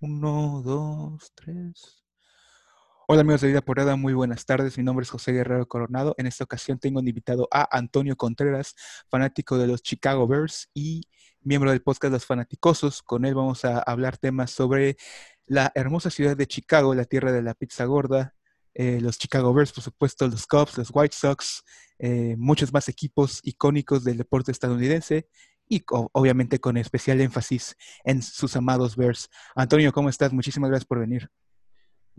Uno, dos, tres. Hola amigos de Vida Porada, muy buenas tardes. Mi nombre es José Guerrero Coronado. En esta ocasión tengo invitado a Antonio Contreras, fanático de los Chicago Bears y miembro del podcast Los Fanaticosos. Con él vamos a hablar temas sobre la hermosa ciudad de Chicago, la tierra de la pizza gorda, eh, los Chicago Bears, por supuesto, los Cubs, los White Sox, eh, muchos más equipos icónicos del deporte estadounidense y obviamente con especial énfasis en sus amados Bears. Antonio, ¿cómo estás? Muchísimas gracias por venir.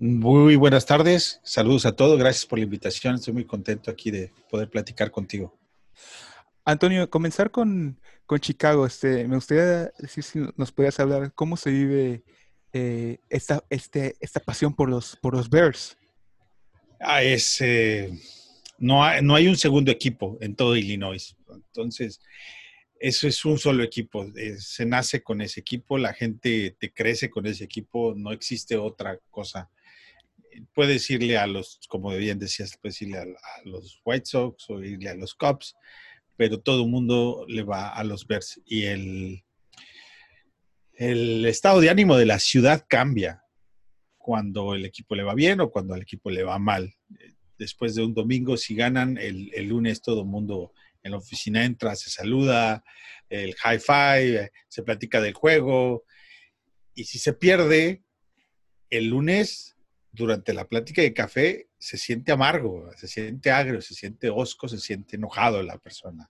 Muy buenas tardes, saludos a todos, gracias por la invitación, estoy muy contento aquí de poder platicar contigo. Antonio, comenzar con, Chicago, este, me gustaría decir si nos podías hablar cómo se vive eh, esta, este, esta pasión por los, por los Bears. Ah, es, eh, no, hay, no hay un segundo equipo en todo Illinois, entonces eso es un solo equipo. Eh, se nace con ese equipo, la gente te crece con ese equipo, no existe otra cosa. Puedes irle a los, como bien decías, puedes irle a, los White Sox o irle a los Cubs, pero todo el mundo le va a los Bears. Y el, el estado de ánimo de la ciudad cambia cuando el equipo le va bien o cuando al equipo le va mal. Después de un domingo, si ganan, el, el lunes todo el mundo en la oficina entra, se saluda, el high five, se platica del juego. Y si se pierde, el lunes, durante la plática de café, se siente amargo, se siente agrio, se siente osco, se siente enojado la persona.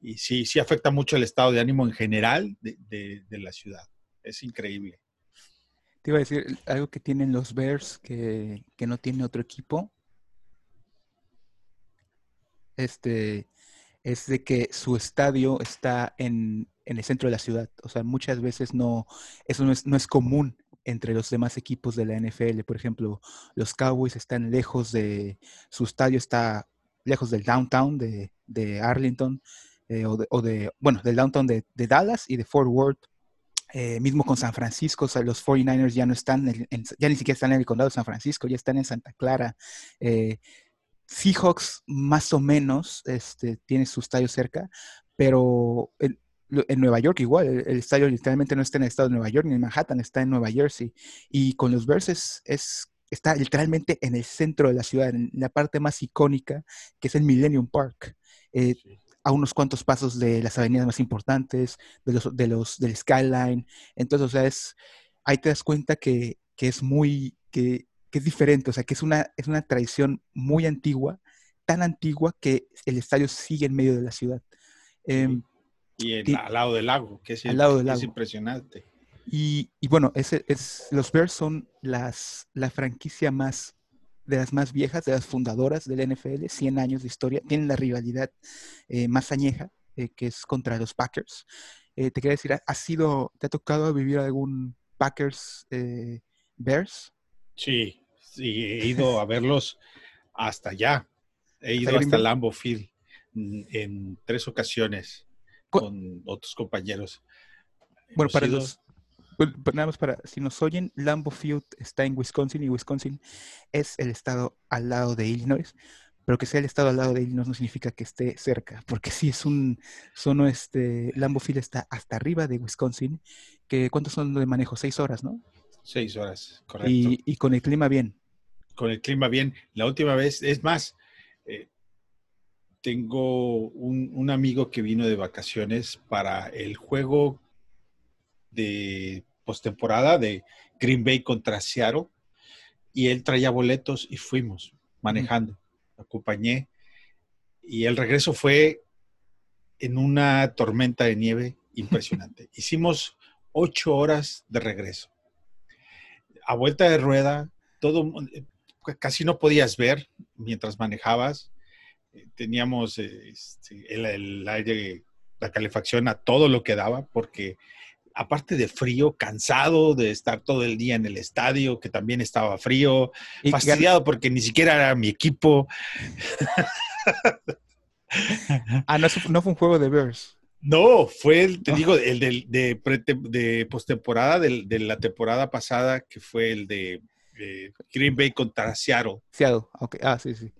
Y sí, sí afecta mucho el estado de ánimo en general de, la ciudad. Es increíble. Te iba a decir algo que tienen los Bears que, que no tiene otro equipo. Este, es de que su estadio está en, el centro de la ciudad. O sea, muchas veces no, eso no es, común entre los demás equipos de la NFL. Por ejemplo, los Cowboys están lejos de, su estadio está lejos del downtown de, Arlington, eh, o, de, bueno, del downtown de, Dallas y de Fort Worth. Eh, mismo con San Francisco, o sea, los 49ers ya no están, ya ni siquiera están en el condado de San Francisco, ya están en Santa Clara. Eh, Seahawks más o menos este, tiene su estadio cerca, pero en, Nueva York igual, el, estadio literalmente no está en el estado de Nueva York ni en Manhattan, está en Nueva Jersey. Y con los Bears es, está literalmente en el centro de la ciudad, en la parte más icónica, que es el Millennium Park. Eh, a unos cuantos pasos de las avenidas más importantes, de los, de los, del skyline. Entonces, o sea, es, ahí te das cuenta que, que es muy, que que es diferente, o sea, que es una, es una tradición muy antigua, tan antigua que el estadio sigue en medio de la ciudad. Em, y al lado del lago, que es, impresionante. Y, bueno, es, es, los Bears son las, la franquicia más, de las más viejas, de las fundadoras del NFL, 100 años de historia, tienen la rivalidad eh, más añeja, eh, que es contra los Packers. Eh, te quería decir, ¿ha sido, ¿te ha tocado vivir algún Packers Bears? Sí, y he ido a verlos hasta allá. He ido hasta Lambo Field en tres ocasiones con otros compañeros. Bueno, para los, nada más para, si nos oyen, Lambo Field está en Wisconsin y Wisconsin es el estado al lado de Illinois, pero que sea el estado al lado de Illinois no significa que esté cerca, porque si es un, son este, Lambo Field está hasta arriba de Wisconsin, que ¿cuántos son de manejo? Seis horas, ¿no? Seis horas, correcto. y con el clima bien con el clima bien. La última vez, es más, eh, tengo un, amigo que vino de vacaciones para el juego de postemporada de Green Bay contra Seattle y él traía boletos y fuimos manejando. Acompañé y el regreso fue en una tormenta de nieve impresionante. Hicimos ocho horas de regreso. A vuelta de rueda, todo, casi no podías ver mientras manejabas. Eh, teníamos este, el, aire, la calefacción a todo lo que daba, porque aparte de frío, cansado de estar todo el día en el estadio, que también estaba frío, fastidiado porque ni siquiera era mi equipo. ah, no, fue un juego de Bears. No, fue, el, te digo, el de, de, de postemporada de la temporada pasada, que fue el de Green Bay contra Seattle. Seattle, ok. Ah, sí, sí.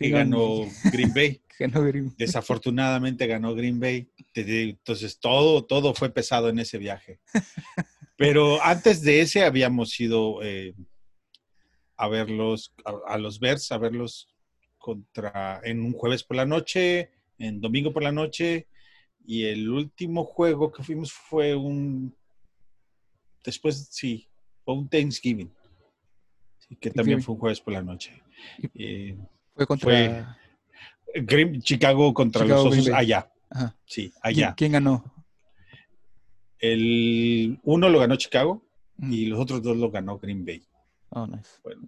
Y ganó Green Bay. Desafortunadamente ganó Green Bay. Entonces todo, todo fue pesado en ese viaje. Pero antes de ese habíamos ido eh, a verlos, a, los Bears, a verlos contra, en un jueves por la noche, en domingo por la noche, y el último juego que fuimos fue un, después, sí, fue un Thanksgiving, que también fue un jueves por la noche. Eh, fue contra... Chicago contra los Osos allá. Sí, allá. ¿Quién, ganó? El uno lo ganó Chicago mm. y los otros dos lo ganó Green Bay. Oh, nice. Bueno,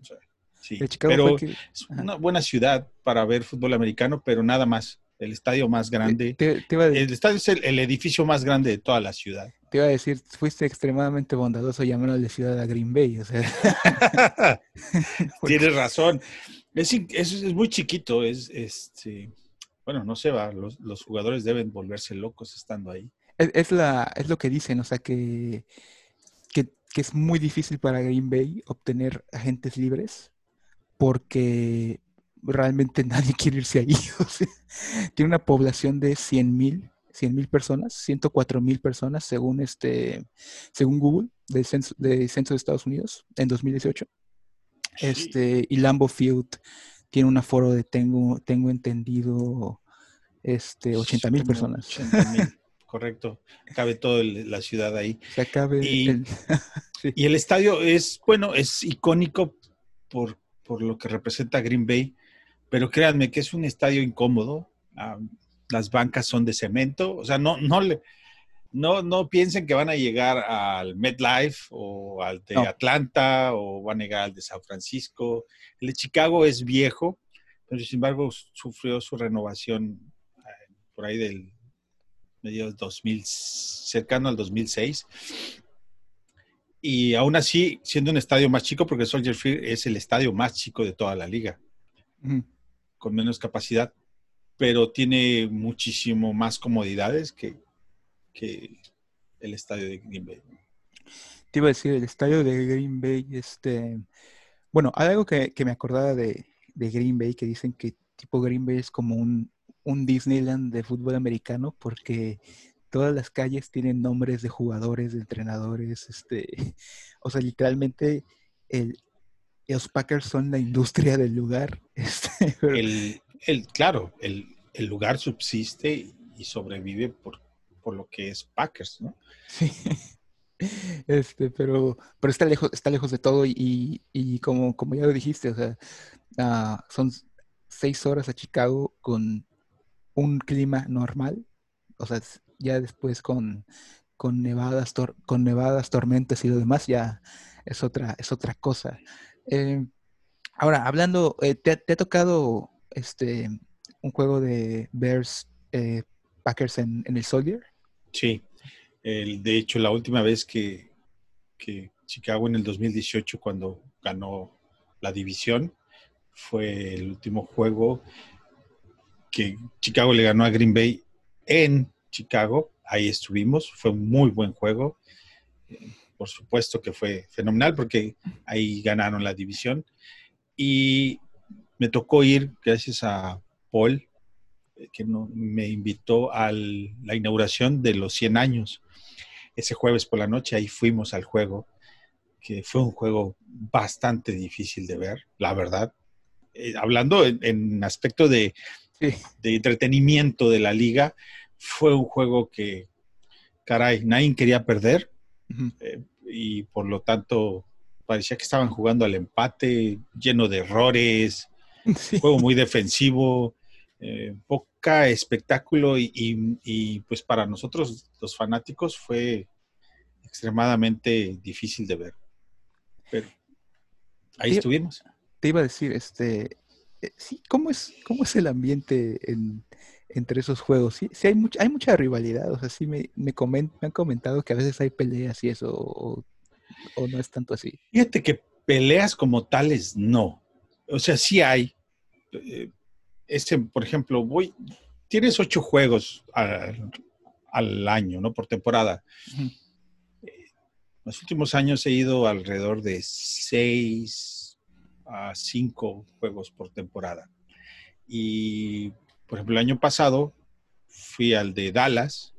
sí. Pero es una buena ciudad para ver fútbol americano, pero nada más. El estadio más grande. el estadio es el, edificio más grande de toda la ciudad. Te iba a decir, fuiste extremadamente bondadoso llamándole ciudad a Green Bay. O sea. Tienes razón. Es, es, muy chiquito, es, este, bueno, no se va, los, los, jugadores deben volverse locos estando ahí. Es, la, es lo que dicen, o sea, que, que, es muy difícil para Green Bay obtener agentes libres porque realmente nadie quiere irse ahí. tiene una población de 100 mil 100 mil personas, 104 mil personas según este según Google del censo, de censo de Estados Unidos en 2018. Este, y Lambo Field tiene un aforo de, tengo, tengo entendido, este, 80 mil personas. correcto. Cabe toda la ciudad ahí. cabe y, el, y, el estadio es, bueno, es icónico por, por, lo que representa Green Bay, pero créanme que es un estadio incómodo. Las bancas son de cemento, o sea, no, no le, no, no piensen que van a llegar al MetLife o al de Atlanta o van a llegar al de San Francisco. El de Chicago es viejo, pero sin embargo sufrió su renovación eh, por ahí del medio 2000, cercano al 2006. Y aún así, siendo un estadio más chico, porque Soldier Field es el estadio más chico de toda la liga, con menos capacidad, pero tiene muchísimo más comodidades que, que el estadio de Green Bay. Te iba a decir, el estadio de Green Bay, este, bueno, hay algo que, me acordaba de, Green Bay, que dicen que tipo Green Bay es como un, Disneyland de fútbol americano, porque todas las calles tienen nombres de jugadores, de entrenadores, este, o sea, literalmente el, los Packers son la industria del lugar. Este, el, claro, el, el, lugar subsiste y sobrevive por, por lo que es Packers, ¿no? Sí. Este, pero, pero está lejos, está lejos de todo y, y como, como ya lo dijiste, o sea, ah, son seis horas a Chicago con un clima normal, o sea, ya después con, con nevadas, con nevadas, tormentas y lo demás, ya es otra, es otra cosa. Eh, ahora, hablando, eh, ¿te, ha tocado este un juego de Bears eh, Packers en, en el Soldier? Sí, el, de hecho la última vez que, Chicago en el 2018 cuando ganó la división fue el último juego que Chicago le ganó a Green Bay en Chicago. Ahí estuvimos, fue un muy buen juego. Por supuesto que fue fenomenal porque ahí ganaron la división. Y me tocó ir, gracias a Paul, que me invitó a la inauguración de los 100 años. Ese jueves por la noche ahí fuimos al juego, que fue un juego bastante difícil de ver, la verdad. Eh, hablando en, aspecto de, entretenimiento de la liga, fue un juego que, caray, nadie quería perder eh, y por lo tanto parecía que estaban jugando al empate, lleno de errores, juego muy defensivo, eh, poca espectáculo y, pues para nosotros los fanáticos fue extremadamente difícil de ver. Pero ahí estuvimos. Te iba a decir, este, eh, sí, ¿cómo es, cómo es el ambiente entre esos juegos? Sí, hay, mucha, hay mucha rivalidad, o sea, sí me, me, han comentado que a veces hay peleas y eso, o, no es tanto así. Fíjate que peleas como tales, no. O sea, sí hay, eh, ese, por ejemplo, voy, tienes ocho juegos al, año, ¿no? Por temporada. los últimos años he ido alrededor de seis a cinco juegos por temporada. Y, por ejemplo, el año pasado fui al de Dallas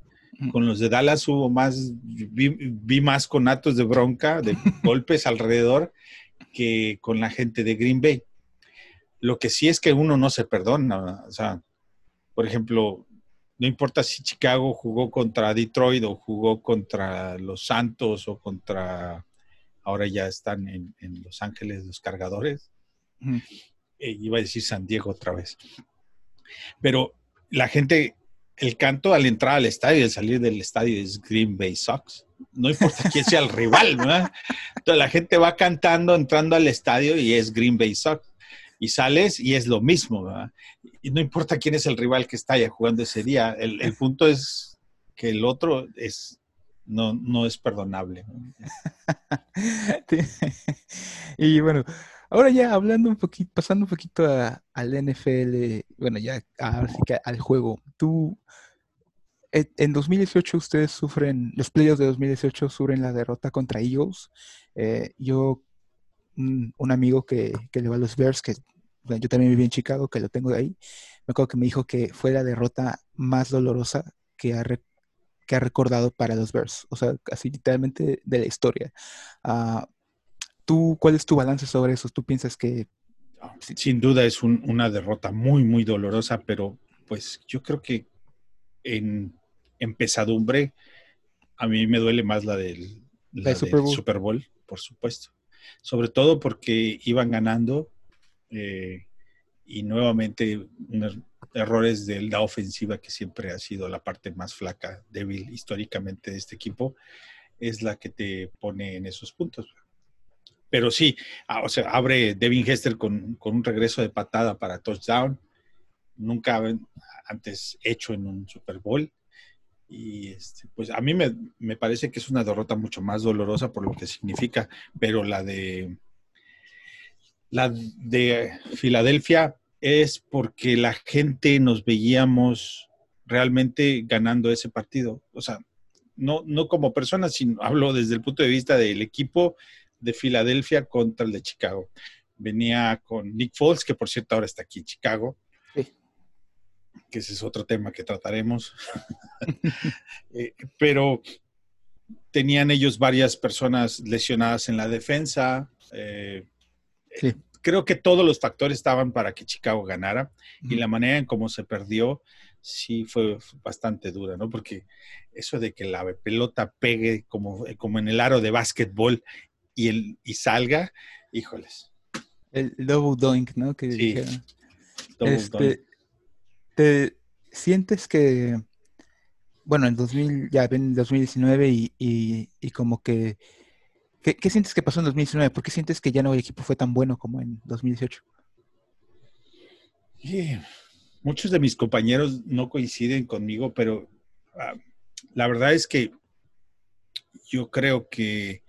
Con los de Dallas hubo más, vi, más conatos de bronca, de golpes alrededor, que con la gente de Green Bay. Lo que sí es que uno no se perdona. O sea, por ejemplo, no importa si Chicago jugó contra Detroit o jugó contra los Santos o contra, ahora ya están en, Los Ángeles los cargadores. Eh, iba a decir San Diego otra vez. Pero la gente, el canto al entrar al estadio y al salir del estadio es Green Bay Sox. No importa quién sea el rival, ¿verdad? Entonces la gente va cantando, entrando al estadio y es Green Bay Sox. Y sales y es lo mismo. Y no importa quién es el rival que está allá jugando ese día. El, punto es que el otro es no, no es perdonable. y bueno, Ahora ya hablando un poquito, pasando un poquito al NFL, bueno, ya al juego. Tú, en 2018 ustedes sufren, los playoffs de 2018 sufren la derrota contra Eagles. Eh, yo, un, amigo que, le va a los Bears, que yo también viví en Chicago, que lo tengo ahí, me acuerdo que me dijo que fue la derrota más dolorosa que ha, que ha recordado para los Bears. O sea, así literalmente de la historia. Uh, ¿Tú, ¿Cuál es tu balance sobre eso? ¿Tú piensas que... Sin duda es una derrota muy, muy dolorosa, pero pues yo creo que en, pesadumbre a mí me duele más la del, Super, Bowl. por supuesto. Sobre todo porque iban ganando eh, y nuevamente errores de la ofensiva, que siempre ha sido la parte más flaca, débil históricamente de este equipo, es la que te pone en esos puntos pero sí, ah, o sea, abre Devin Hester con, un regreso de patada para touchdown, nunca antes hecho en un Super Bowl. Y este, pues a mí me, parece que es una derrota mucho más dolorosa por lo que significa, pero la de la de Filadelfia es porque la gente nos veíamos realmente ganando ese partido. O sea, no, no como personas, sino hablo desde el punto de vista del equipo, de Filadelfia contra el de Chicago. Venía con Nick Foles, que por cierto ahora está aquí en Chicago. Que ese es otro tema que trataremos. Eh, pero tenían ellos varias personas lesionadas en la defensa. Eh, creo que todos los factores estaban para que Chicago ganara y la manera en cómo se perdió sí fue bastante dura, ¿no? Porque eso de que la pelota pegue como, como en el aro de básquetbol y, el, y salga, híjoles. El double doink, ¿no? Que sí. Este, ¿Te sientes que, bueno, en 2000, ya en 2019 y, y, como que, ¿qué, sientes que pasó en 2019? ¿Por qué sientes que ya no el equipo fue tan bueno como en 2018? Muchos de mis compañeros no coinciden conmigo, pero ah, la verdad es que yo creo que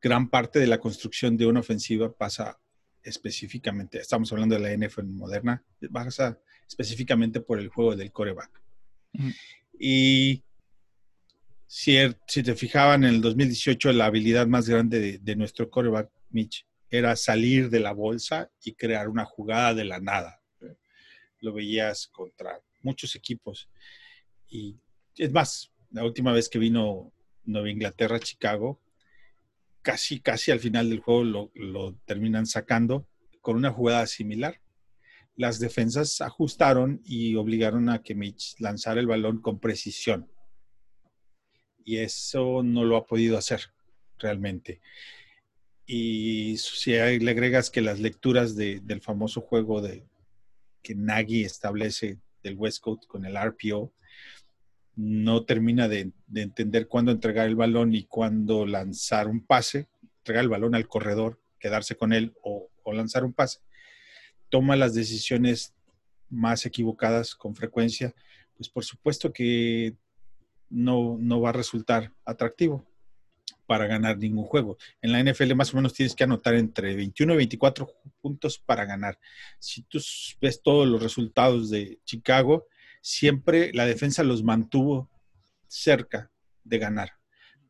gran parte de la construcción de una ofensiva pasa específicamente, estamos hablando de la NFL moderna, pasa específicamente por el juego del coreback. Y si, er, si, te fijaban en el 2018, la habilidad más grande de, nuestro coreback, Mitch, era salir de la bolsa y crear una jugada de la nada. Lo veías contra muchos equipos. Y es más, la última vez que vino Nueva Inglaterra, Chicago, casi, casi al final del juego lo, terminan sacando con una jugada similar. Las defensas ajustaron y obligaron a que Mitch lanzara el balón con precisión. Y eso no lo ha podido hacer realmente. Y si le agregas que las lecturas del famoso juego de, que Nagy establece del Westcoast con el RPO, no termina de, entender cuándo entregar el balón y cuándo lanzar un pase, entregar el balón al corredor, quedarse con él o, lanzar un pase. Toma las decisiones más equivocadas con frecuencia, pues por supuesto que no, no va a resultar atractivo para ganar ningún juego. En la NFL más o menos tienes que anotar entre 21 y 24 puntos para ganar. Si tú ves todos los resultados de Chicago, siempre la defensa los mantuvo cerca de ganar,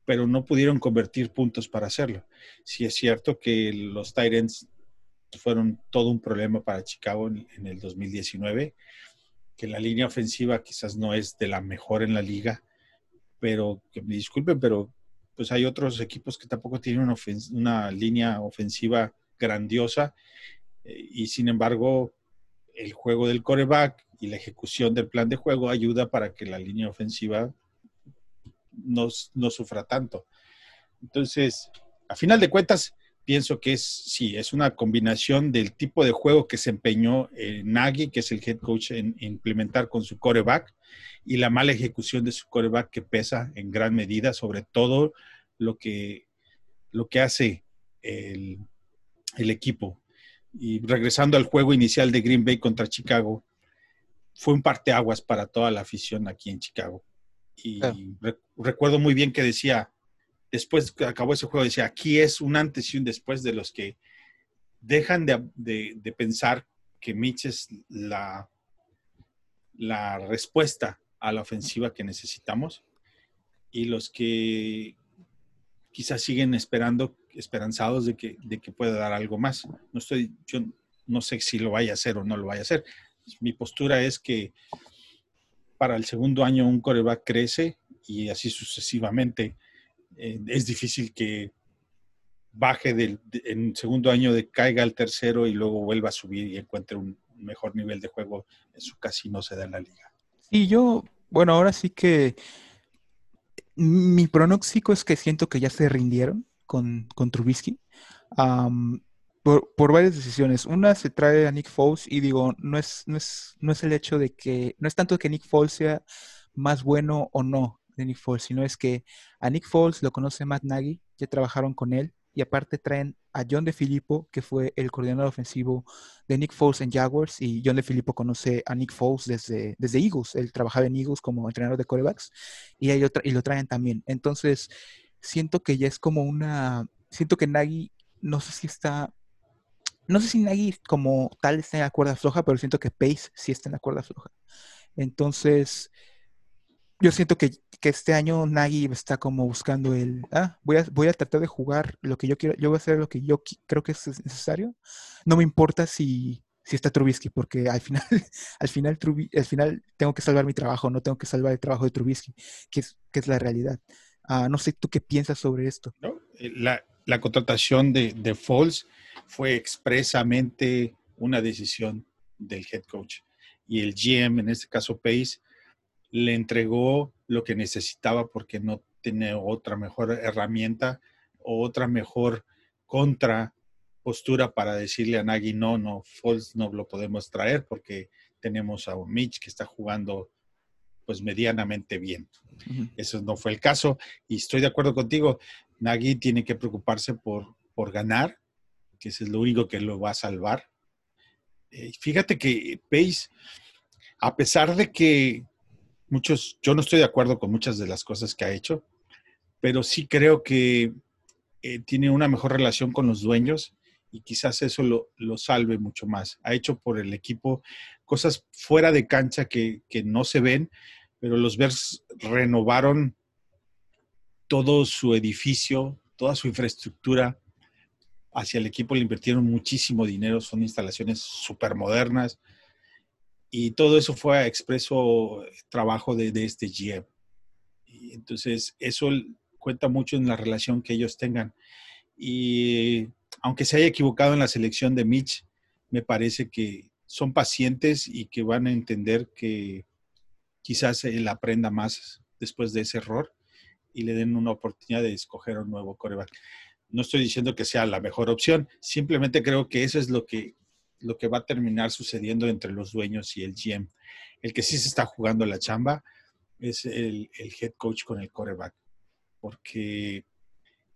pero no pudieron convertir puntos para hacerlo. Sí es cierto que los Titans fueron todo un problema para Chicago en, el 2019, que la línea ofensiva quizás no es de la mejor en la liga, pero que me disculpen, pero pues hay otros equipos que tampoco tienen una, línea ofensiva grandiosa eh, y sin embargo el juego del coreback y la ejecución del plan de juego ayuda para que la línea ofensiva no sufra tanto. Entonces, a final de cuentas, pienso que es, sí, es una combinación del tipo de juego que se empeñó eh, Nagy, que es el head coach, en, implementar con su coreback, y la mala ejecución de su coreback que pesa en gran medida sobre todo lo que, lo que hace el, el equipo. Y regresando al juego inicial de Green Bay contra Chicago, fue un parteaguas para toda la afición aquí en Chicago. Y recuerdo muy bien que decía, después que acabó ese juego, decía, aquí es un antes y un después de los que dejan de, pensar que Mitch es la, la respuesta a la ofensiva que necesitamos y los que quizás siguen esperando, esperanzados de que, de que pueda dar algo más. No estoy, yo no sé si lo vaya a hacer o no lo vaya a hacer. Mi postura es que para el segundo año un coreback crece y así sucesivamente eh, es difícil que baje del, en segundo año de caiga al tercero y luego vuelva a subir y encuentre un mejor nivel de juego. Eso casi no se da en la liga. Y yo, bueno, ahora sí que mi pronóstico es que siento que ya se rindieron con, con Trubisky. por, por, varias decisiones. Una se trae a Nick Foles y digo, no es, no es, no es el hecho de que, no es tanto que Nick Foles sea más bueno o no, de Nick Foles, sino es que a Nick Foles lo conoce Matt Nagy, ya trabajaron con él, y aparte traen a John de Filippo, que fue el coordinador ofensivo de Nick Foles en Jaguars, y John de Filippo conoce a Nick Foles desde, desde Eagles, él trabajaba en Eagles como entrenador de corebacks, y, hay otra, y lo traen también. Entonces, siento que ya es como una, siento que Nagy, no sé si está, no sé si Nagy como tal está en la cuerda floja, pero siento que Pace sí está en la cuerda floja. Entonces, yo siento que, este año Nagy está como buscando el, ah, voy a, voy a tratar de jugar lo que yo quiero, yo voy a hacer lo que yo creo que es necesario. No me importa si, si está Trubisky, porque al final, al final, al final tengo que salvar mi trabajo, no tengo que salvar el trabajo de Trubisky, que es, que es la realidad. Ah, no sé tú qué piensas sobre esto. Eh, la, la, contratación de, de Falls fue expresamente una decisión del head coach. Y el GM, en este caso Pace, le entregó lo que necesitaba porque no tiene otra mejor herramienta o otra mejor contra postura para decirle a Nagy, no, no, Falls no lo podemos traer porque tenemos a un Mitch que está jugando pues medianamente bien. Eso no fue el caso y estoy de acuerdo contigo. Nagy tiene que preocuparse por, por ganar, que es lo único que lo va a salvar. Eh, fíjate que Pace, a pesar de que muchos, yo no estoy de acuerdo con muchas de las cosas que ha hecho, pero sí creo que eh, tiene una mejor relación con los dueños y quizás eso lo, salve mucho más. Ha hecho por el equipo cosas fuera de cancha que, no se ven, pero los Bears renovaron todo su edificio, toda su infraestructura hacia el equipo, le invirtieron muchísimo dinero, son instalaciones súper modernas, y todo eso fue expreso trabajo de, este GM. Entonces, eso cuenta mucho en la relación que ellos tengan. Y aunque se haya equivocado en la selección de Mitch, me parece que son pacientes y que van a entender que quizás él aprenda más después de ese error y le den una oportunidad de escoger un nuevo coreback. No estoy diciendo que sea la mejor opción, simplemente creo que eso es lo que lo que va a terminar sucediendo entre los dueños y el GM. El que sí se está jugando la chamba es el, head coach con el coreback, porque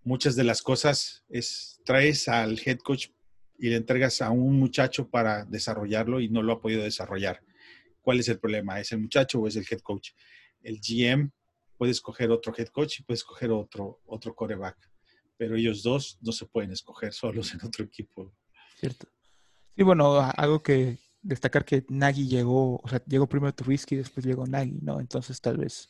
muchas de las cosas es traes al head coach y le entregas a un muchacho para desarrollarlo y no lo ha podido desarrollar. ¿Cuál es el problema? ¿Es el muchacho o es el head coach? El GM puede escoger otro head coach y puede escoger otro, otro coreback, pero ellos dos no se pueden escoger solos en otro equipo. Cierto. Sí, bueno, algo que destacar que Nagy llegó, o sea, llegó primero Trubisky y después llegó Nagy, ¿no? Entonces tal vez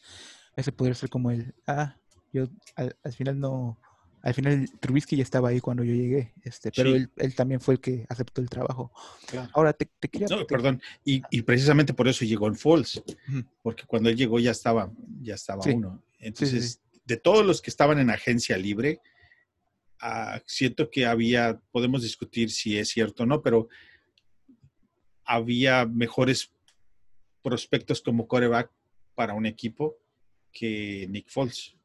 ese podría ser como el, ah, yo al, final no, al final Trubisky ya estaba ahí cuando yo llegué, este, pero él, también fue el que aceptó el trabajo. Ahora te, quería... No, perdón, y, precisamente por eso llegó en Falls, porque cuando él llegó ya estaba, ya estaba uno. Entonces, de todos los que estaban en agencia libre, ah, siento que había, podemos discutir si es cierto o no, pero había mejores prospectos como coreback para un equipo que Nick Foles.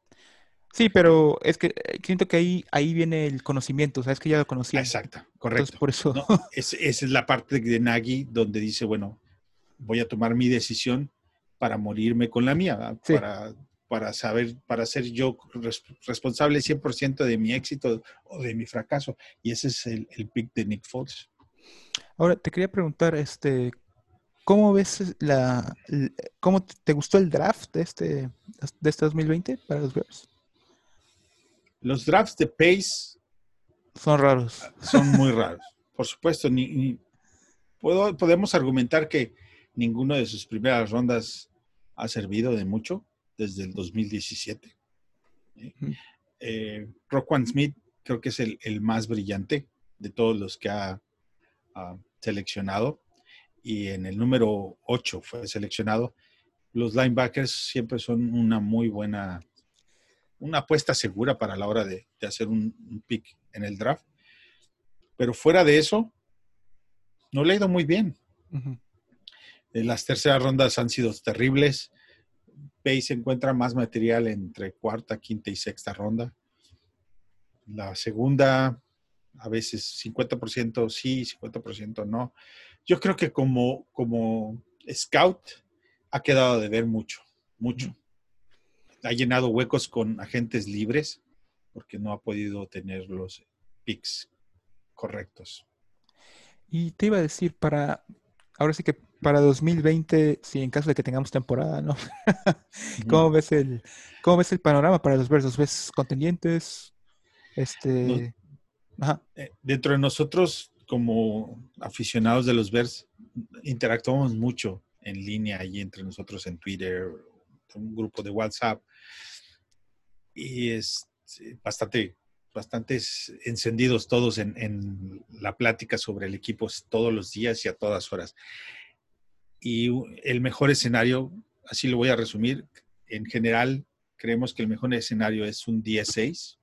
Sí, pero es que eh, siento que ahí, ahí viene el conocimiento, sabes que ya lo conocía. Exacto, correcto. por eso. esa es la parte de Nagy donde dice, bueno, voy a tomar mi decisión para morirme con la mía, para, para saber, para ser yo responsable 100% de mi éxito o de mi fracaso. Y ese es el, el pick de Nick Foles. Ahora, te quería preguntar, este, ¿cómo ves la, cómo te gustó el draft de este, de este 2020 para los Bears? Los drafts de Pace son raros. Son muy raros. Por supuesto, ni, podemos argumentar que ninguno de sus primeras rondas ha servido de mucho desde el 2017. Eh, Smith creo que es el, más brillante de todos los que ha, seleccionado y en el número 8 fue seleccionado. Los linebackers siempre son una muy buena una apuesta segura para la hora de, hacer un, pick en el draft. Pero fuera de eso, no le ha ido muy bien. Eh, las terceras rondas han sido terribles. Pace encuentra más material entre cuarta, quinta y sexta ronda. La segunda, a veces 50% sí, 50% no. Yo creo que como, como scout ha quedado de ver mucho, mucho ha llenado huecos con agentes libres porque no ha podido tener los picks correctos. Y te iba a decir, para, ahora sí que para 2020, si en caso de que tengamos temporada, ¿no? ¿Cómo, ves el, ¿Cómo ves el panorama para los versos? ¿Ves contendientes? Este, eh, Dentro de nosotros, como aficionados de los Bears, interactuamos mucho en línea allí entre nosotros en Twitter, un grupo de WhatsApp y es bastante, bastante encendidos todos en, la plática sobre el equipo todos los días y a todas horas. Y el mejor escenario, así lo voy a resumir, en general creemos que el mejor escenario es un 10-6.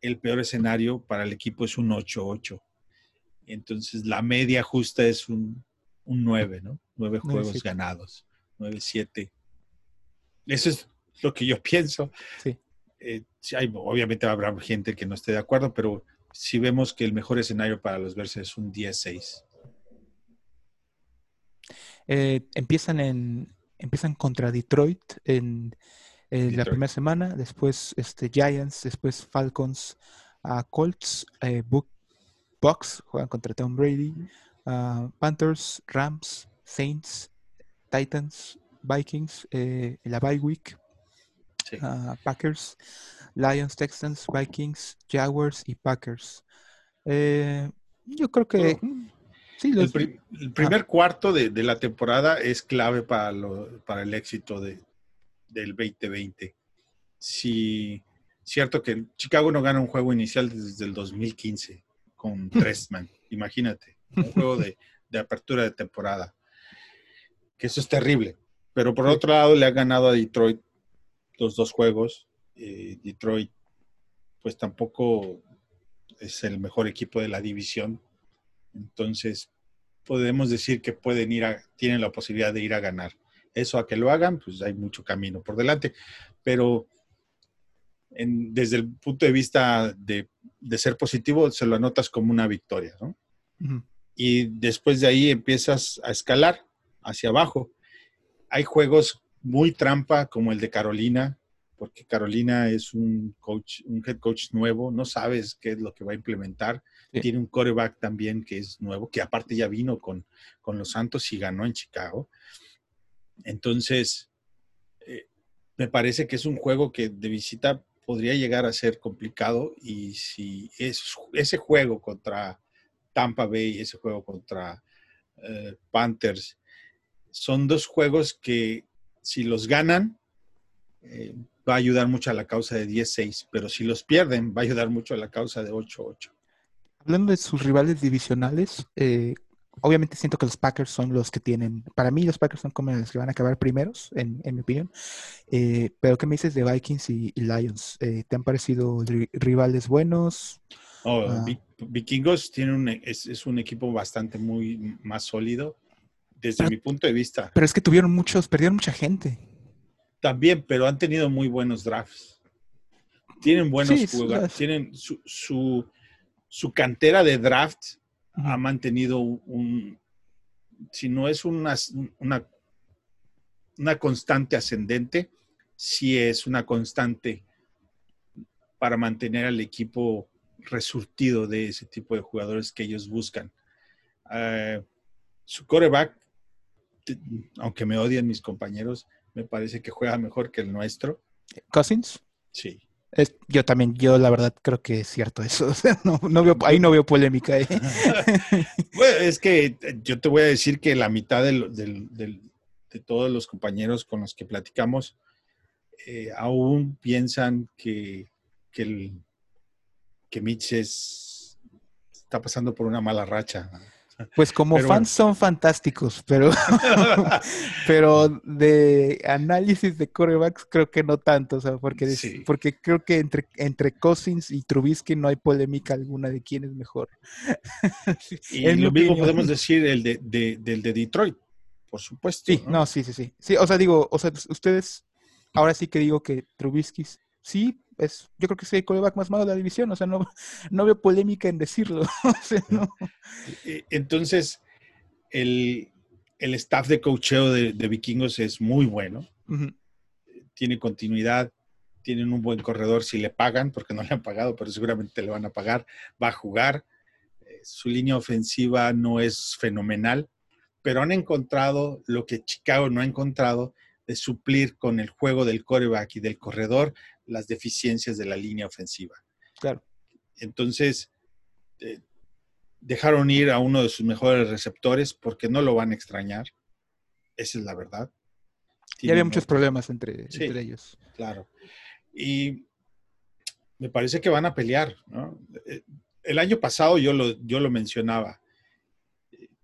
El peor escenario para el equipo es un 8-8. Entonces la media justa es un, 9, ¿no? 9 juegos ganados, 9-7. Eso es lo que yo pienso. Sí. Eh, hay, obviamente habrá gente que no esté de acuerdo, pero si vemos que el mejor escenario para los Bears es un 10-6. Eh, empiezan en empiezan contra Detroit en, la primera semana, después este, Giants, después Falcons, Colts, eh, Bucks juegan contra Tom Brady, Panthers, Rams, Saints, Titans, Vikings, la bye week, Packers, Lions, Texans, Vikings, Jaguars y Packers. Eh, yo creo que... sí, el, primer cuarto de, la temporada es clave para, para el éxito de, del 2020. Si cierto que Chicago no gana un juego inicial desde el 2015 con Trestman, imagínate, un juego de, de, apertura de temporada. Que eso es terrible. Pero por otro lado le ha ganado a Detroit los dos juegos. Eh, Detroit, pues tampoco es el mejor equipo de la división. Entonces, podemos decir que pueden ir a, tienen la posibilidad de ir a ganar. Eso a que lo hagan, pues hay mucho camino por delante. Pero desde el punto de vista de, ser positivo, se lo anotas como una victoria, ¿no? Y después de ahí empiezas a escalar hacia abajo. Hay juegos muy trampa como el de Carolina, porque Carolina es un coach, un head coach nuevo, no sabes qué es lo que va a implementar. Tiene un quarterback también que es nuevo, que aparte ya vino con, con los Santos y ganó en Chicago. Entonces, eh, me parece que es un juego que de visita podría llegar a ser complicado y si es, ese juego contra Tampa Bay, ese juego contra eh, Panthers, son dos juegos que si los ganan, eh, va a ayudar mucho a la causa de 10-6, pero si los pierden, va a ayudar mucho a la causa de 8-8. Hablando de sus rivales divisionales, eh, obviamente siento que los Packers son los que tienen, para mí los Packers son como los que van a acabar primeros, en, mi opinión. Eh, pero ¿qué me dices de Vikings y, Lions? Eh, ¿Te han parecido rivales buenos? Oh, ah. Vikingos tiene un, es, un equipo bastante muy más sólido desde mi punto de vista. Pero es que tuvieron muchos, perdieron mucha gente. También, pero han tenido muy buenos drafts. Tienen buenos jugadores, tienen su, su, cantera de draft ha mantenido un, si no es una, una, una constante ascendente, sí es una constante para mantener al equipo resurtido de ese tipo de jugadores que ellos buscan. Eh, su coreback, aunque me odian mis compañeros, me parece que juega mejor que el nuestro. ¿Cousins? Sí. Yo también, yo la verdad creo que es cierto eso. no, veo, ahí no veo polémica. ¿eh? bueno, es que yo te voy a decir que la mitad de todos los compañeros con los que platicamos eh, aún piensan que, que, el, que Mitch está pasando por una mala racha. Pues como fans son fantásticos, pero, pero de análisis de corebacks creo que no tanto, o sea, porque, porque creo que entre, entre Cousins y Trubisky no hay polémica alguna de quién es mejor. y lo mismo podemos decir el de, del de Detroit, por supuesto. Sí, ¿no? sí, sí, sí. Sí, o sea, digo, o sea, ustedes, ahora sí que digo que Trubisky sí es, yo creo que es el coreback más malo de la división, o sea, no, no veo polémica en decirlo. Entonces, el, staff de coacheo de, vikingos es muy bueno, tiene continuidad, tienen un buen corredor si le pagan, porque no le han pagado, pero seguramente le van a pagar, va a jugar. Eh, su línea ofensiva no es fenomenal, pero han encontrado lo que Chicago no ha encontrado, de suplir con el juego del coreback y del corredor las deficiencias de la línea ofensiva. Claro. Entonces, eh, dejaron ir a uno de sus mejores receptores porque no lo van a extrañar. Esa es la verdad. y había muchos problemas entre, ellos. Claro. Y me parece que van a pelear. Eh, el año pasado yo lo, yo lo mencionaba.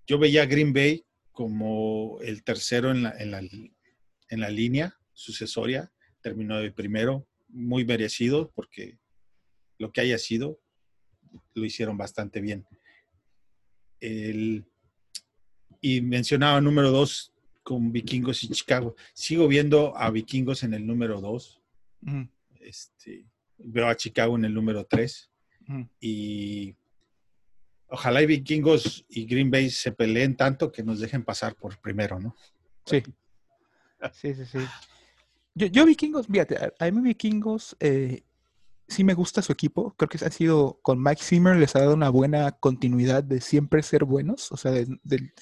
Yo veía a Green Bay como el tercero en la, en la, en la línea sucesoria. Terminó de primero muy merecido porque lo que haya sido, lo hicieron bastante bien. y mencionaba número dos con Vikingos y Chicago. Sigo viendo a Vikingos en el número dos. este, veo a Chicago en el número tres. Y ojalá y Vikingos y Green Bay se peleen tanto que nos dejen pasar por primero, ¿no? Sí. Sí, sí, sí. Yo, Vikingos, fíjate, a, mí Vikingos eh, sí me gusta su equipo. Creo que ha sido con Mike Zimmer, les ha dado una buena continuidad de siempre ser buenos, o sea, de,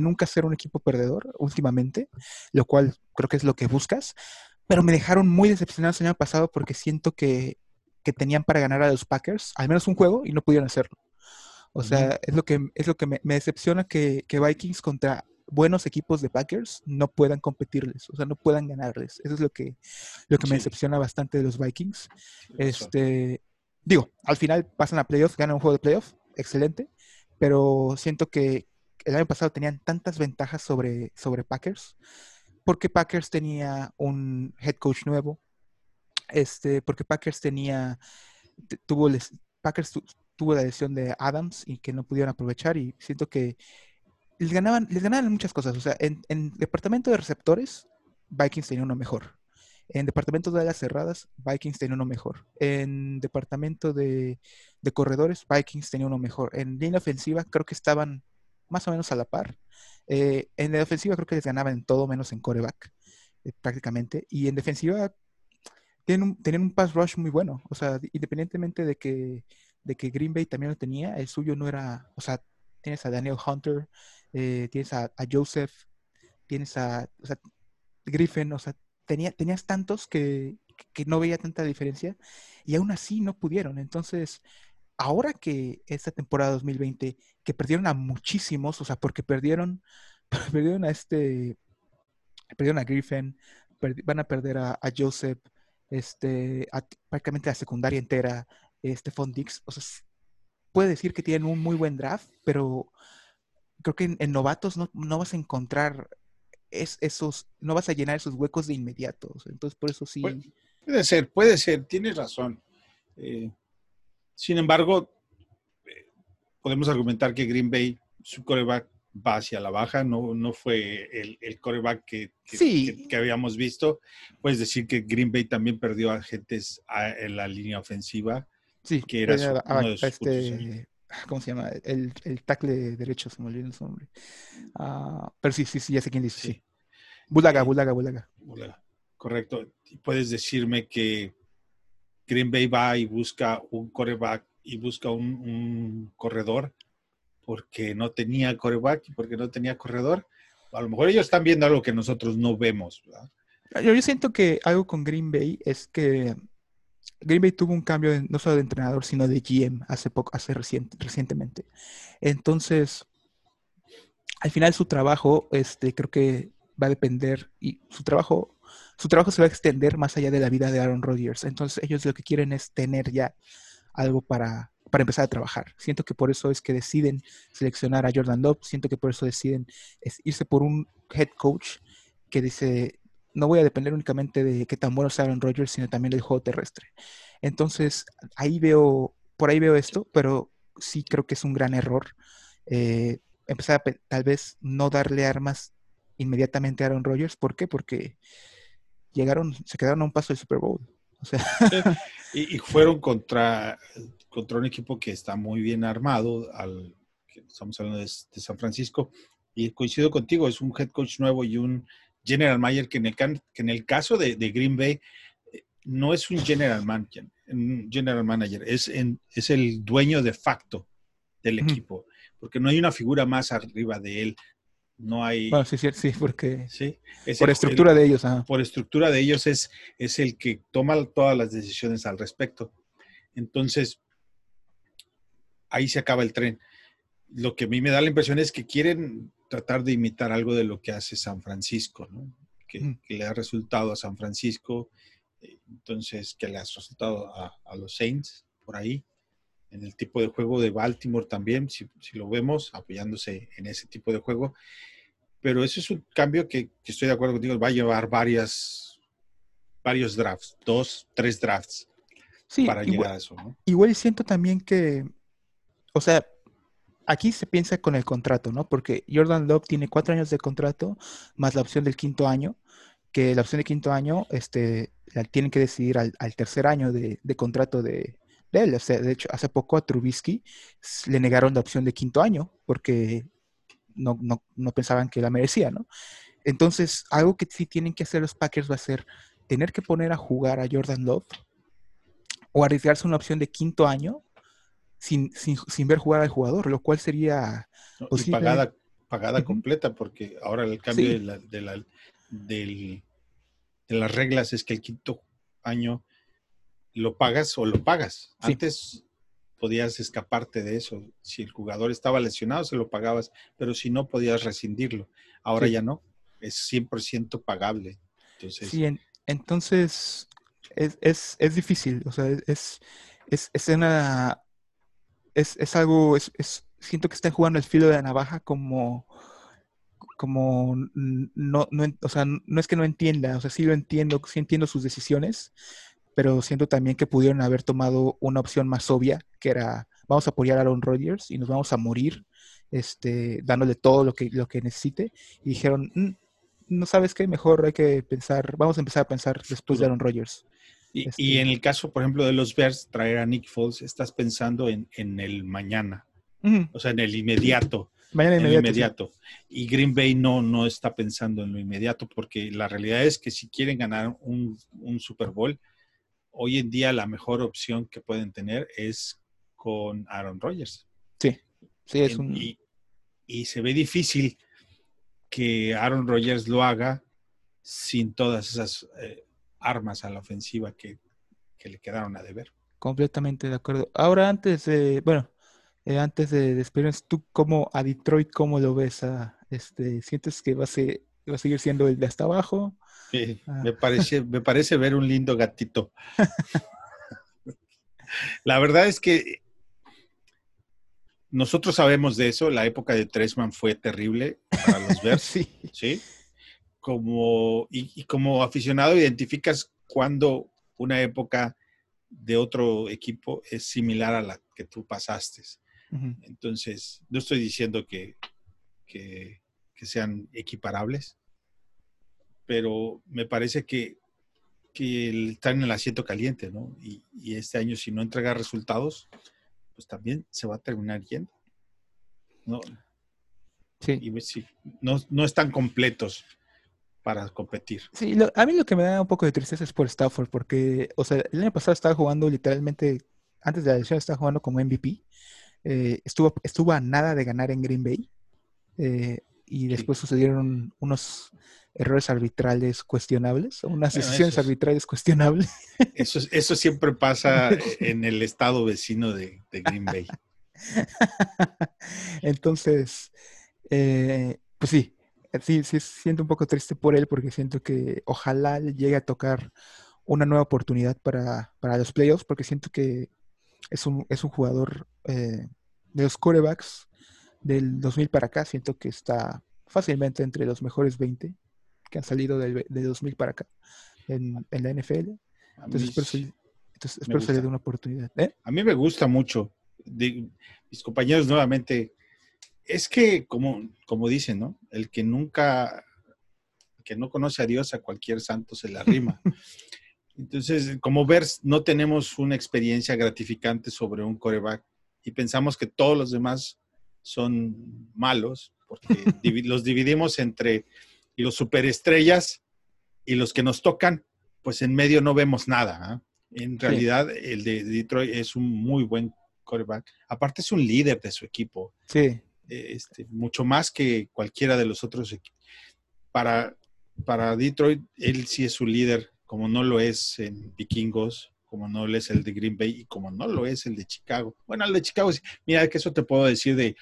nunca ser un equipo perdedor últimamente, lo cual creo que es lo que buscas. Pero me dejaron muy decepcionado el año pasado porque siento que, tenían para ganar a los Packers al menos un juego y no pudieron hacerlo. O sea, es lo que, es lo que me, decepciona que, que, Vikings contra buenos equipos de Packers no puedan competirles, o sea, no puedan ganarles. Eso es lo que, lo que me decepciona bastante de los Vikings. Este, digo, al final pasan a playoffs, ganan un juego de playoff, excelente, pero siento que el año pasado tenían tantas ventajas sobre, sobre Packers, porque Packers tenía un head coach nuevo, este, porque Packers tenía, tuvo, Packers tuvo la lesión de Adams y que no pudieron aprovechar y siento que les ganaban, les ganaban muchas cosas. O sea, en, en departamento de receptores, Vikings tenía uno mejor. En departamento de alas cerradas, Vikings tenía uno mejor. En departamento de, corredores, Vikings tenía uno mejor. En línea ofensiva, creo que estaban más o menos a la par. Eh, en la ofensiva, creo que les ganaban en todo menos en coreback, eh, prácticamente. Y en defensiva, tienen un pass rush muy bueno. O sea, independientemente de que, de que Green Bay también lo tenía, el suyo no era. O sea, tienes a Daniel Hunter, eh, tienes a, Joseph, tienes a Griffin, o sea, tenía, tenías tantos que, no veía tanta diferencia y aún así no pudieron. Entonces, ahora que esta temporada 2020, que perdieron a muchísimos, o sea, porque perdieron, perdieron a este, perdieron a Griffin, van a perder a, Joseph, este, prácticamente la secundaria entera, este Dix, o sea, puede decir que tienen un muy buen draft, pero creo que en, novatos no, vas a encontrar es, esos, no vas a llenar esos huecos de inmediato. Entonces, por eso sí. Puede, ser, puede ser, tienes razón. Eh, sin embargo, eh, podemos argumentar que Green Bay, su coreback va hacia la baja, no, no fue el, el coreback que, que, habíamos visto. Puedes decir que Green Bay también perdió agentes en la línea ofensiva. Sí, que era uno de este, ¿Cómo se llama? El, el tackle derecho, se me olvidó el nombre. Ah, pero sí, sí, sí, ya sé quién dice. Sí. Bulaga, eh, Bulaga, Bulaga. Correcto. puedes decirme que Green Bay va y busca un coreback y busca un, corredor porque no tenía coreback y porque no tenía corredor. A lo mejor ellos están viendo algo que nosotros no vemos. Yo, yo siento que algo con Green Bay es que Green Bay tuvo un cambio no solo de entrenador, sino de GM hace poco, hace recientemente. Entonces, al final su trabajo, este, creo que va a depender y su trabajo, su trabajo se va a extender más allá de la vida de Aaron Rodgers. Entonces, ellos lo que quieren es tener ya algo para, para empezar a trabajar. Siento que por eso es que deciden seleccionar a Jordan Love. Siento que por eso deciden irse por un head coach que dice, no voy a depender únicamente de qué tan bueno sea Aaron Rodgers, sino también del juego terrestre. Entonces, ahí veo, por ahí veo esto, pero sí creo que es un gran error eh, empezar a tal vez no darle armas inmediatamente a Aaron Rodgers. ¿Por qué? Porque llegaron, se quedaron a un paso del Super Bowl. O sea. y, fueron contra, contra un equipo que está muy bien armado, al, estamos hablando de, San Francisco, y coincido contigo, es un head coach nuevo y un general manager que en el, que en el caso de, Green Bay eh, no es un general manager, un general manager es, es el dueño de facto del equipo, porque no hay una figura más arriba de él. No hay. Bueno, sí, sí, sí, porque. Sí, por estructura de ellos. Por estructura de ellos es, es el que toma todas las decisiones al respecto. Entonces, ahí se acaba el tren. Lo que a mí me da la impresión es que quieren tratar de imitar algo de lo que hace San Francisco, ¿no? que, le ha resultado a San Francisco, eh, entonces que le ha resultado a, los Saints por ahí, en el tipo de juego de Baltimore también, si, lo vemos, apoyándose en ese tipo de juego. Pero eso es un cambio que, estoy de acuerdo contigo, va a llevar varias, varios drafts, dos, tres drafts para llegar a eso. ¿no? Igual siento también que, o sea, aquí se piensa con el contrato, ¿no? Porque Jordan Love tiene cuatro años de contrato más la opción del quinto año, que la opción de quinto año este, la tienen que decidir al, tercer año de, contrato de, él. O sea, de hecho, hace poco a Trubisky le negaron la opción de quinto año porque no, no pensaban que la merecía, ¿no? Entonces, algo que sí tienen que hacer los Packers va a ser tener que poner a jugar a Jordan Love o arriesgarse una opción de quinto año sin, sin, ver jugar al jugador, lo cual sería pagada, pagada completa, porque ahora el cambio de, la, de, la, de las reglas es que el quinto año lo pagas o lo pagas. Antes podías escaparte de eso. Si el jugador estaba lesionado, se lo pagabas, pero si no, podías rescindirlo. Ahora ya no, es 100% pagable. Entonces, sí, entonces es, es, es, difícil, o sea, es, es, es una es, algo, es, siento que están jugando el filo de la navaja como, como no, no, o sea, no es que no entienda, o sea, sí lo entiendo, sí entiendo sus decisiones, pero siento también que pudieron haber tomado una opción más obvia, que era, vamos a apoyar a Aaron Rodgers y nos vamos a morir, este, dándole todo lo que, lo que necesite, y dijeron, mm, no sabes qué, mejor hay que pensar, vamos a empezar a pensar después de Aaron Rodgers. Y, este en el caso, por ejemplo, de los Bears, traer a Nick Foles, estás pensando en, el mañana, o sea, en el inmediato. Mañana inmediato. inmediato. Y Green Bay no, no está pensando en lo inmediato, porque la realidad es que si quieren ganar un, Super Bowl, hoy en día la mejor opción que pueden tener es con Aaron Rodgers. Sí, sí, es un... Y, se ve difícil que Aaron Rodgers lo haga sin todas esas eh, armas a la ofensiva que, le quedaron a deber. Completamente de acuerdo. Ahora, antes de, bueno, eh, antes de despedirnos, ¿tú cómo a Detroit, cómo lo ves? A, este, ¿Sientes que va a, ser, va a seguir siendo el de hasta abajo? Sí, ah. me, parece, me parece ver un lindo gatito. la verdad es que nosotros sabemos de eso, la época de Tresman fue terrible para los Bears, sí. Como, y, como aficionado identificas cuando una época de otro equipo es similar a la que tú pasaste. Entonces, no estoy diciendo que, que, sean equiparables, pero me parece que, que están en el asiento caliente, ¿no? Y, y, este año, si no entrega resultados, pues también se va a terminar yendo. No, sí. Y, pues, no, no están completos para competir. Sí, a mí lo que me da un poco de tristeza es por Stafford, porque, o sea, el año pasado estaba jugando literalmente, antes de la elección estaba jugando como MVP, eh, estuvo, estuvo a nada de ganar en Green Bay, eh, y después sucedieron unos errores arbitrales cuestionables, unas decisiones arbitrales cuestionables. Eso, eso siempre pasa en el estado vecino de, Green Bay. Entonces, eh, pues sí, sí, sí siento un poco triste por él porque siento que ojalá llegue a tocar una nueva oportunidad para, los playoffs porque siento que es un, es un jugador eh, de los corebacks del 2000 para acá, siento que está fácilmente entre los mejores 20 que han salido del, de 2000 para acá en, la NFL. Entonces, espero, le dé una oportunidad. ¿eh? A mí me gusta mucho. mis compañeros nuevamente, es que como, como dicen, ¿no? El que nunca, que no conoce a Dios, a cualquier santo se le arrima. Entonces, como ver, no tenemos una experiencia gratificante sobre un coreback y pensamos que todos los demás son malos, porque los dividimos entre los superestrellas y los que nos tocan, pues en medio no vemos nada. ¿ah? En realidad, el de Detroit es un muy buen quarterback. Aparte, es un líder de su equipo. Sí. Este, mucho más que cualquiera de los otros equipos. Para, para Detroit, él sí es su líder, como no lo es en Vikingos, como no lo es el de Green Bay y como no lo es el de Chicago. Bueno, el de Chicago, mira, que eso te puedo decir de,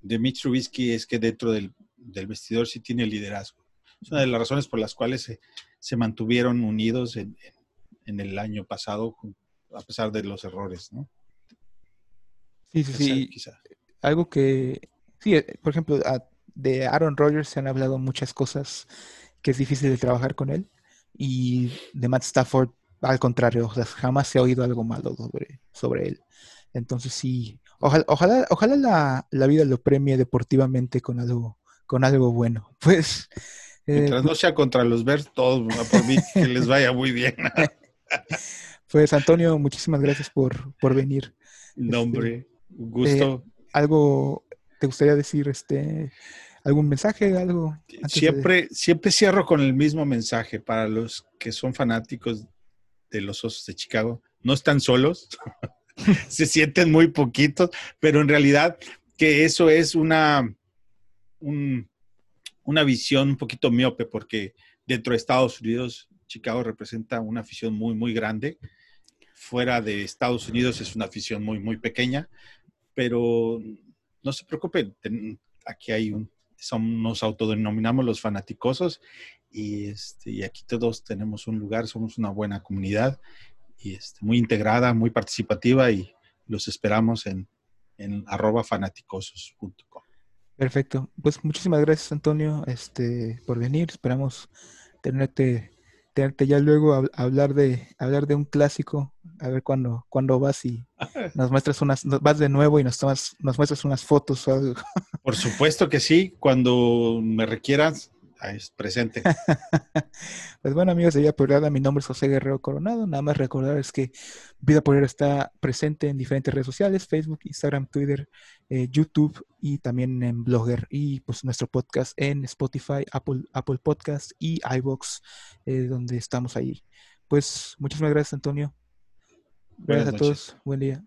de Mitch Trubisky, es que dentro del del vestidor sí tiene liderazgo. Es una de las razones por las cuales se, mantuvieron unidos en, el año pasado, a pesar de los errores, ¿no? Sí, sí, sí. Algo que, sí, eh, por ejemplo, de Aaron Rodgers se han hablado muchas cosas que es difícil de trabajar con él. Y de Matt Stafford, al contrario, jamás se ha oído algo malo sobre, sobre él. Entonces sí, ojalá, ojalá, ojalá la, la, vida lo premie deportivamente con algo, con algo bueno. Pues. Eh, Mientras no sea contra los Bears, todos por mí que les vaya muy bien. pues Antonio, muchísimas gracias por, por venir. Nombre, este, gusto. Eh, ¿Algo te gustaría decir? este ¿Algún mensaje? algo Siempre, siempre cierro con el mismo mensaje para los que son fanáticos de los Osos de Chicago. No están solos, se sienten muy poquitos, pero en realidad que eso es una una visión un poquito miope porque dentro de Estados Unidos, Chicago representa una afición muy, muy grande. Fuera de Estados Unidos es una afición muy, muy pequeña, pero no se preocupen, aquí hay un, nos autodenominamos los fanaticosos y, este, y aquí todos tenemos un lugar, somos una buena comunidad y este, muy integrada, muy participativa y los esperamos en, en arroba fanaticosos.com. Perfecto. Pues muchísimas gracias, Antonio, este, por venir. Esperamos tenerte, tenerte ya luego a, hablar de hablar de un clásico. A ver cuándo, cuándo vas y nos muestras unas, vas de nuevo y nos tomas, nos muestras unas fotos o algo. Por supuesto que sí. Cuando me requieras, es presente. pues bueno, amigos de Vida Poder, mi nombre es José Guerrero Coronado. Nada más recordarles que Vida Poder está presente en diferentes redes sociales: Facebook, Instagram, Twitter, eh, YouTube y también en Blogger. Y pues nuestro podcast en Spotify, Apple, Apple Podcast y iBox, eh, donde estamos ahí. Pues muchísimas gracias, Antonio. Gracias a todos. Buen día.